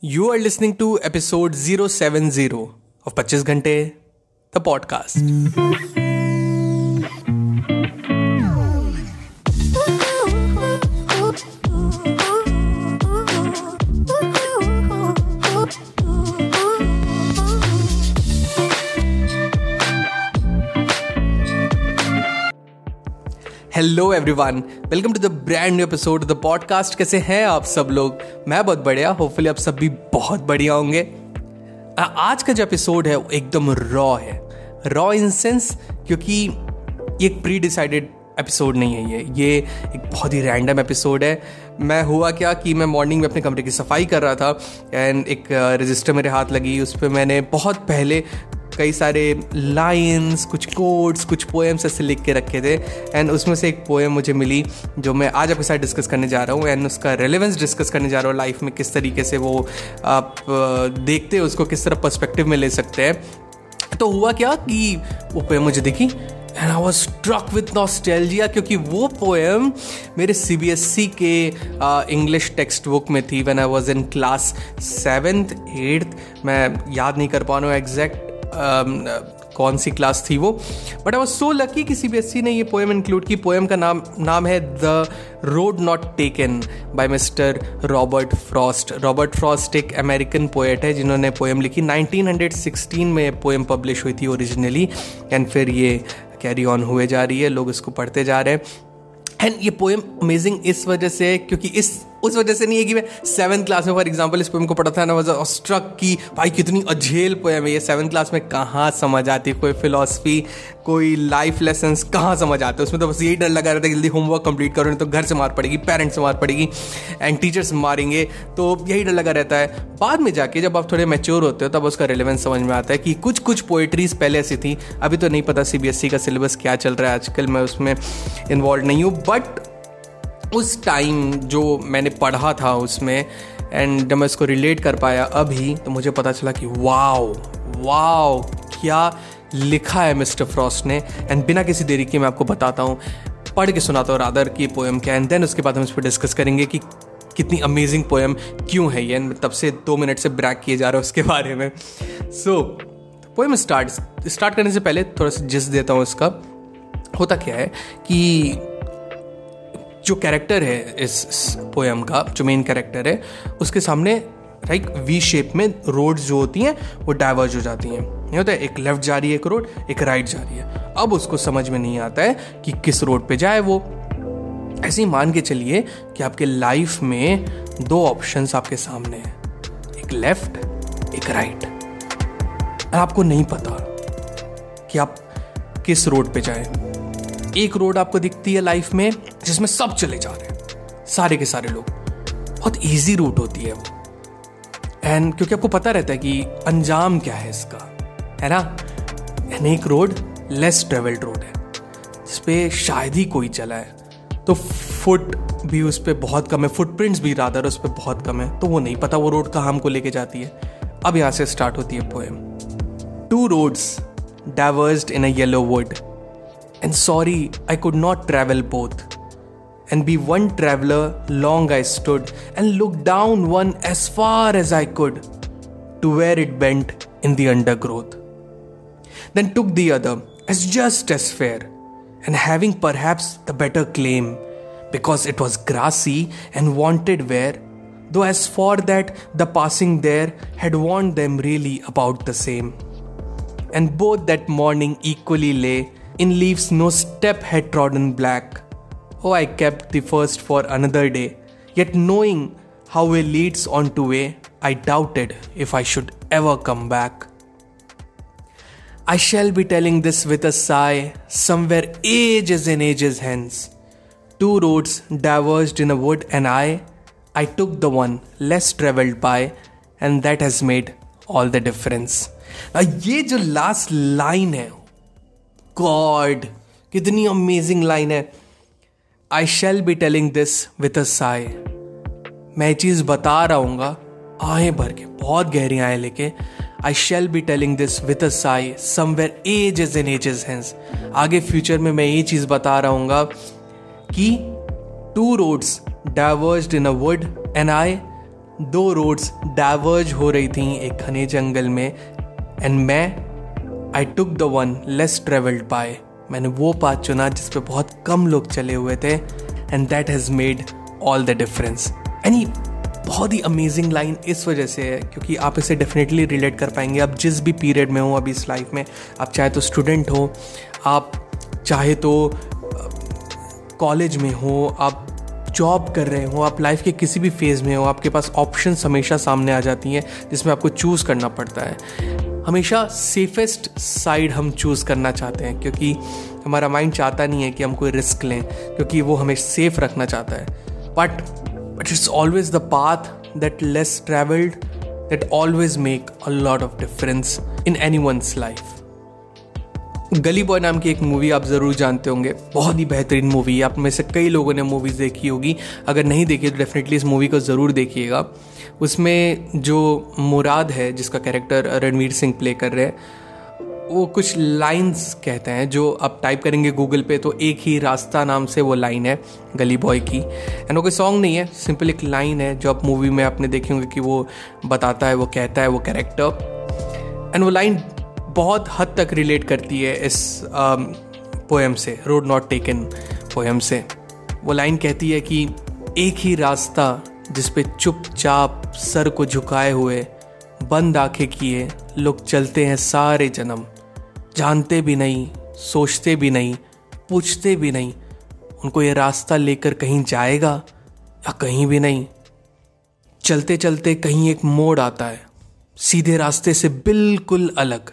You are listening to episode 070 of 25 Ghante, the podcast. Hello everyone welcome to the brand new episode the podcast कैसे हैं आप सब लोग? मैं बहुत बढ़िया होपफुली आप सब भी बहुत बढ़िया होंगे। आज का जो एपिसोड है, वो एकदम रॉ है। रॉ इन सेंस क्योंकि ये एक प्री डिसाइडेड एपिसोड नहीं है ये। ये एक बहुत ही रैंडम एपिसोड है। मैं हुआ क्या कि मैं मॉर्निंग में अपने कमरे की सफ़ाई कर रहा था एंड एक रजिस्टर मेरे हाथ लगी। उस पर मैंने बहुत पहले कई सारे लाइन्स कुछ कोड्स कुछ पोएम्स ऐसे लिख के रखे थे। एंड उसमें से एक पोएम मुझे मिली, जो मैं आज आपके साथ डिस्कस करने जा रहा हूँ। एंड उसका रेलिवेंस डिस्कस करने जा रहा हूँ लाइफ में किस तरीके से वो आप देखते हो, उसको किस तरह पर्सपेक्टिव में ले सकते हैं। तो हुआ क्या कि वो पोएम मुझे दिखी and I was struck with nostalgia क्योंकि वो पोएम मेरे सी बी एस सी के इंग्लिश टेक्स्ट बुक में थी। When I was in class seventh eighth मैं याद नहीं कर पा रहा हूँ एग्जैक्ट कौन सी क्लास थी वो? But I was so lucky कि सी ने ये पोएम इंक्लूड की। पोएम का नाम नाम है the road not taken by mister Robert Frost Robert Frost एक अमेरिकन पोएट है, जिन्होंने पोएम लिखी। 1916 में पोएम पब्लिश हुई थी ओरिजिनली एंड फिर ये कैरी ऑन हुए जा रही है। लोग इसको पढ़ते जा रहे हैं। एंड ये पोएम अमेजिंग इस वजह से है, क्योंकि इस उस वजह से नहीं है कि मैं सेवन क्लास में फॉर एग्ज़ाम्पल इस पोएम को पढ़ा था ना वजह स्ट्रक की, भाई, कितनी अझेल पोएम है ये। सेवन क्लास में कहाँ समझ आती, कोई फिलोसफी कोई लाइफ लेसन कहाँ समझ आते? उसमें तो बस यही डर लगा रहता है जल्दी होमवर्क कंप्लीट करो, नहीं तो घर से मार पड़ेगी पेरेंट्स से मार पड़ेगी एंड टीचर्स मारेंगे। तो यही डर लगा रहता है। बाद में जाके जब आप थोड़े मेच्योर होते हो, तब उसका रिलेवेंस समझ में आता है कि कुछ कुछ पोइट्रीज पहले ऐसी थी। अभी तो नहीं पता सी e का सिलेबस क्या चल रहा है आजकल, मैं उसमें इन्वॉल्व नहीं हूँ बट उस टाइम जो मैंने पढ़ा था उसमें एंड जब मैं उसको रिलेट कर पाया अभी तो मुझे पता चला कि वाओ वाओ क्या लिखा है मिस्टर फ्रॉस्ट ने। एंड बिना किसी देरी के मैं आपको बताता हूँ पढ़ के सुनाता हूँ रादर की पोएम क्या एंड देन उसके बाद हम इस पर डिस्कस करेंगे कि कितनी अमेजिंग पोएम क्यों है ये। तब से दो मिनट से ब्रैक किए जा रहे हैं उसके बारे में। So so, poem start start करने से पहले थोड़ा सा जिस देता हूँ इसका होता क्या है कि जो कैरेक्टर है इस पोएम का, जो मेन कैरेक्टर है, उसके सामने लाइक वी शेप में रोड जो होती हैं, वो डाइवर्ज हो जाती हैं। ये होता है, एक लेफ़्ट जा रही है एक रोड एक राइट जा रही है। अब उसको समझ में नहीं आता है कि किस रोड पे जाए वो। ऐसे ही मान के चलिए कि आपके लाइफ में दो ऑप्शंस आपके सामने हैं। एक लेफ़्ट एक राइट और आपको नहीं पता कि आप किस रोड पे जाए। एक रोड आपको दिखती है लाइफ में जिसमें सब चले जा रहे हैं। सारे के सारे लोग। बहुत ईजी रूट होती है वो। एंड क्योंकि आपको पता रहता है कि अंजाम क्या है इसका, है ना? एंड एक रोड लेस ट्रेवल्ड रोड है। जिसपे शायद ही कोई चला है। तो फुट भी उस पर बहुत कम है। फुटप्रिंट्स भी रादर उस पर बहुत कम है। तो वो नहीं पता वो रोड कहाँ हमको लेके जाती है। अब यहाँ से स्टार्ट होती है poem two roads diverged in a yellow wood and sorry I could not travel both and be one traveler, long I stood and looked down one as far as I could to where it bent in the undergrowth. Then took the other as just as fair, and having perhaps the better claim, because it was grassy and wanted wear, though as for that the passing there had warned them really about the same. And both that morning equally lay in leaves no step had trodden black Oh, I kept the first for another day. Yet knowing how way leads on to way, I doubted if I should ever come back. I shall be telling this with a sigh, somewhere ages and ages hence. Two roads diverged in a wood, and I, I took the one less traveled by, and that has made all the difference. ये जो last line है God कितनी amazing line है I shall be telling this with a sigh मैं चीज़ बता रहा हूँ आहें भर के बहुत गहरी आए लेके I shall be telling this with a sigh somewhere ages and ages hence आगे फ्यूचर में मैं ये चीज़ बता रहा हूँ कि two roads diverge in a wood and I दो रोड्स डाइवर्ज हो रही थी एक घने जंगल में एंड मैं I took the one less travelled by मैंने वो पाथ चुना जिस पे बहुत कम लोग चले हुए थे and that has made all the difference any बहुत ही अमेजिंग लाइन इस वजह से है, क्योंकि आप इसे डेफिनेटली रिलेट कर पाएँगे। आप जिस भी पीरियड में हो, अभी इस लाइफ में, आप चाहे तो स्टूडेंट हो, आप चाहे तो कॉलेज में हो, आप जॉब कर रहे हो, आप लाइफ के किसी भी फ़ेज़ में हो, आपके पास ऑप्शन हमेशा सामने आ जाती हैं, जिसमें आपको चूज़ करना पड़ता है। हमेशा सेफेस्ट साइड हम चूज़ करना चाहते हैं, क्योंकि हमारा माइंड चाहता नहीं है कि हम कोई रिस्क लें, क्योंकि वो हमें सेफ़ रखना चाहता है। But but it's always the path that less travelled that always make a lot of difference in anyone's life gully boy नाम की एक मूवी आप ज़रूर जानते होंगे। बहुत ही बेहतरीन मूवी है। आप में से कई लोगों ने मूवीज़ देखी होगी। अगर नहीं देखी तो डेफिनेटली इस मूवी को ज़रूर देखिएगा। उसमें जो मुराद है जिसका कैरेक्टर रणवीर सिंह प्ले कर रहे हैं वो कुछ लाइंस कहते हैं जो आप टाइप करेंगे गूगल पे तो एक ही रास्ता नाम से वो लाइन है गली बॉय की। एंड वो कोई सॉन्ग नहीं है सिंपल एक लाइन है जो आप मूवी में आपने देखे होंगे कि वो बताता है वो कहता है वो कैरेक्टर एंड वो लाइन बहुत हद तक रिलेट करती है इस पोएम um, से रोड नॉट टेकन पोएम से। वो लाइन कहती है कि एक ही रास्ता जिस पे चुपचाप सर को झुकाए हुए, बंद आँखें किए, लोग चलते हैं सारे जन्म। जानते भी नहीं, सोचते भी नहीं, पूछते भी नहीं, उनको ये रास्ता लेकर कहीं जाएगा या कहीं भी नहीं। चलते चलते कहीं एक मोड़ आता है, सीधे रास्ते से बिल्कुल अलग।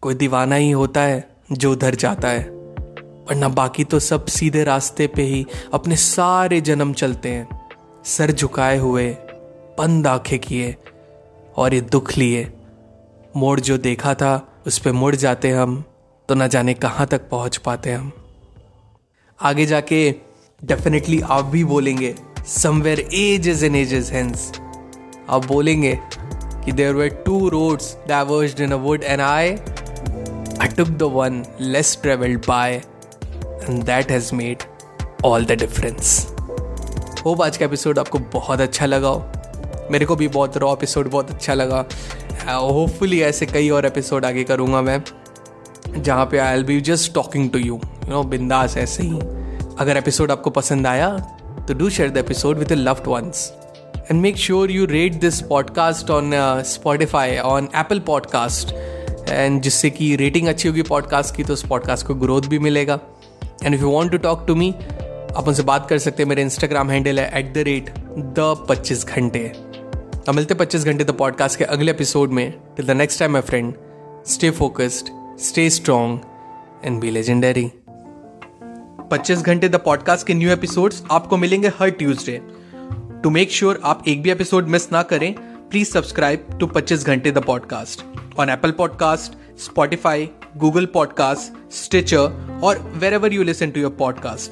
कोई दीवाना ही होता है जो उधर जाता है वरना बाकी तो सब सीधे रास्ते पे ही अपने सारे जन्म चलते हैं। सर झुकाए हुए बंद आँखें किए और ये दुख लिए। मोड़ जो देखा था उस पर मुड़ जाते हम तो ना जाने कहाँ तक पहुँच पाते हम। आगे जाके डेफिनेटली आप भी बोलेंगे somewhere ages and ages hence आप बोलेंगे कि there were two roads diverged in a wood and I I took the one less traveled by, and that has made all the difference. Hope आज का episode आपको बहुत अच्छा लगा हो। मेरे को भी बहुत रॉ एपिसोड बहुत अच्छा लगा। होपफुली ऐसे कई और एपिसोड आगे करूँगा मैं, जहाँ पे I'll be just talking to you you know बिंदास ऐसे ही। अगर एपिसोड आपको पसंद आया तो do share the episode with loved ones and make sure you rate this podcast on Spotify on Apple podcast and जिससे कि रेटिंग अच्छी होगी पॉडकास्ट की तो उस पॉडकास्ट को ग्रोथ भी मिलेगा। And if you want to talk to me आप उनसे बात कर सकते हैं। मेरे इंस्टाग्राम हैंडल है at the rate the Pachees Ghante. अब मिलते पच्चीस घंटे द पॉडकास्ट के अगले एपिसोड में। Till the next time my friend stay focused stay strong and be legendary Pachees Ghante the podcast के न्यू एपिसोड्स आपको मिलेंगे हर ट्यूसडे टू मेक श्योर आप एक भी एपिसोड मिस ना करें please subscribe to Pachees Ghante the podcast on Apple podcast Spotify Google podcast Stitcher और wherever you listen to your podcast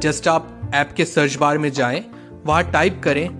just आप ऐप के सर्च बार में जाएँ, वहाँ टाइप करें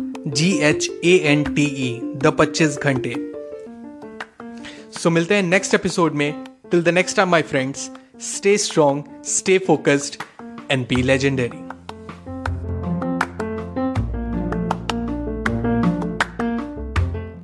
G H A N T E the Pachees Ghante. So मिलते हैं next episode में। Till the next time my friends stay strong stay focused and be legendary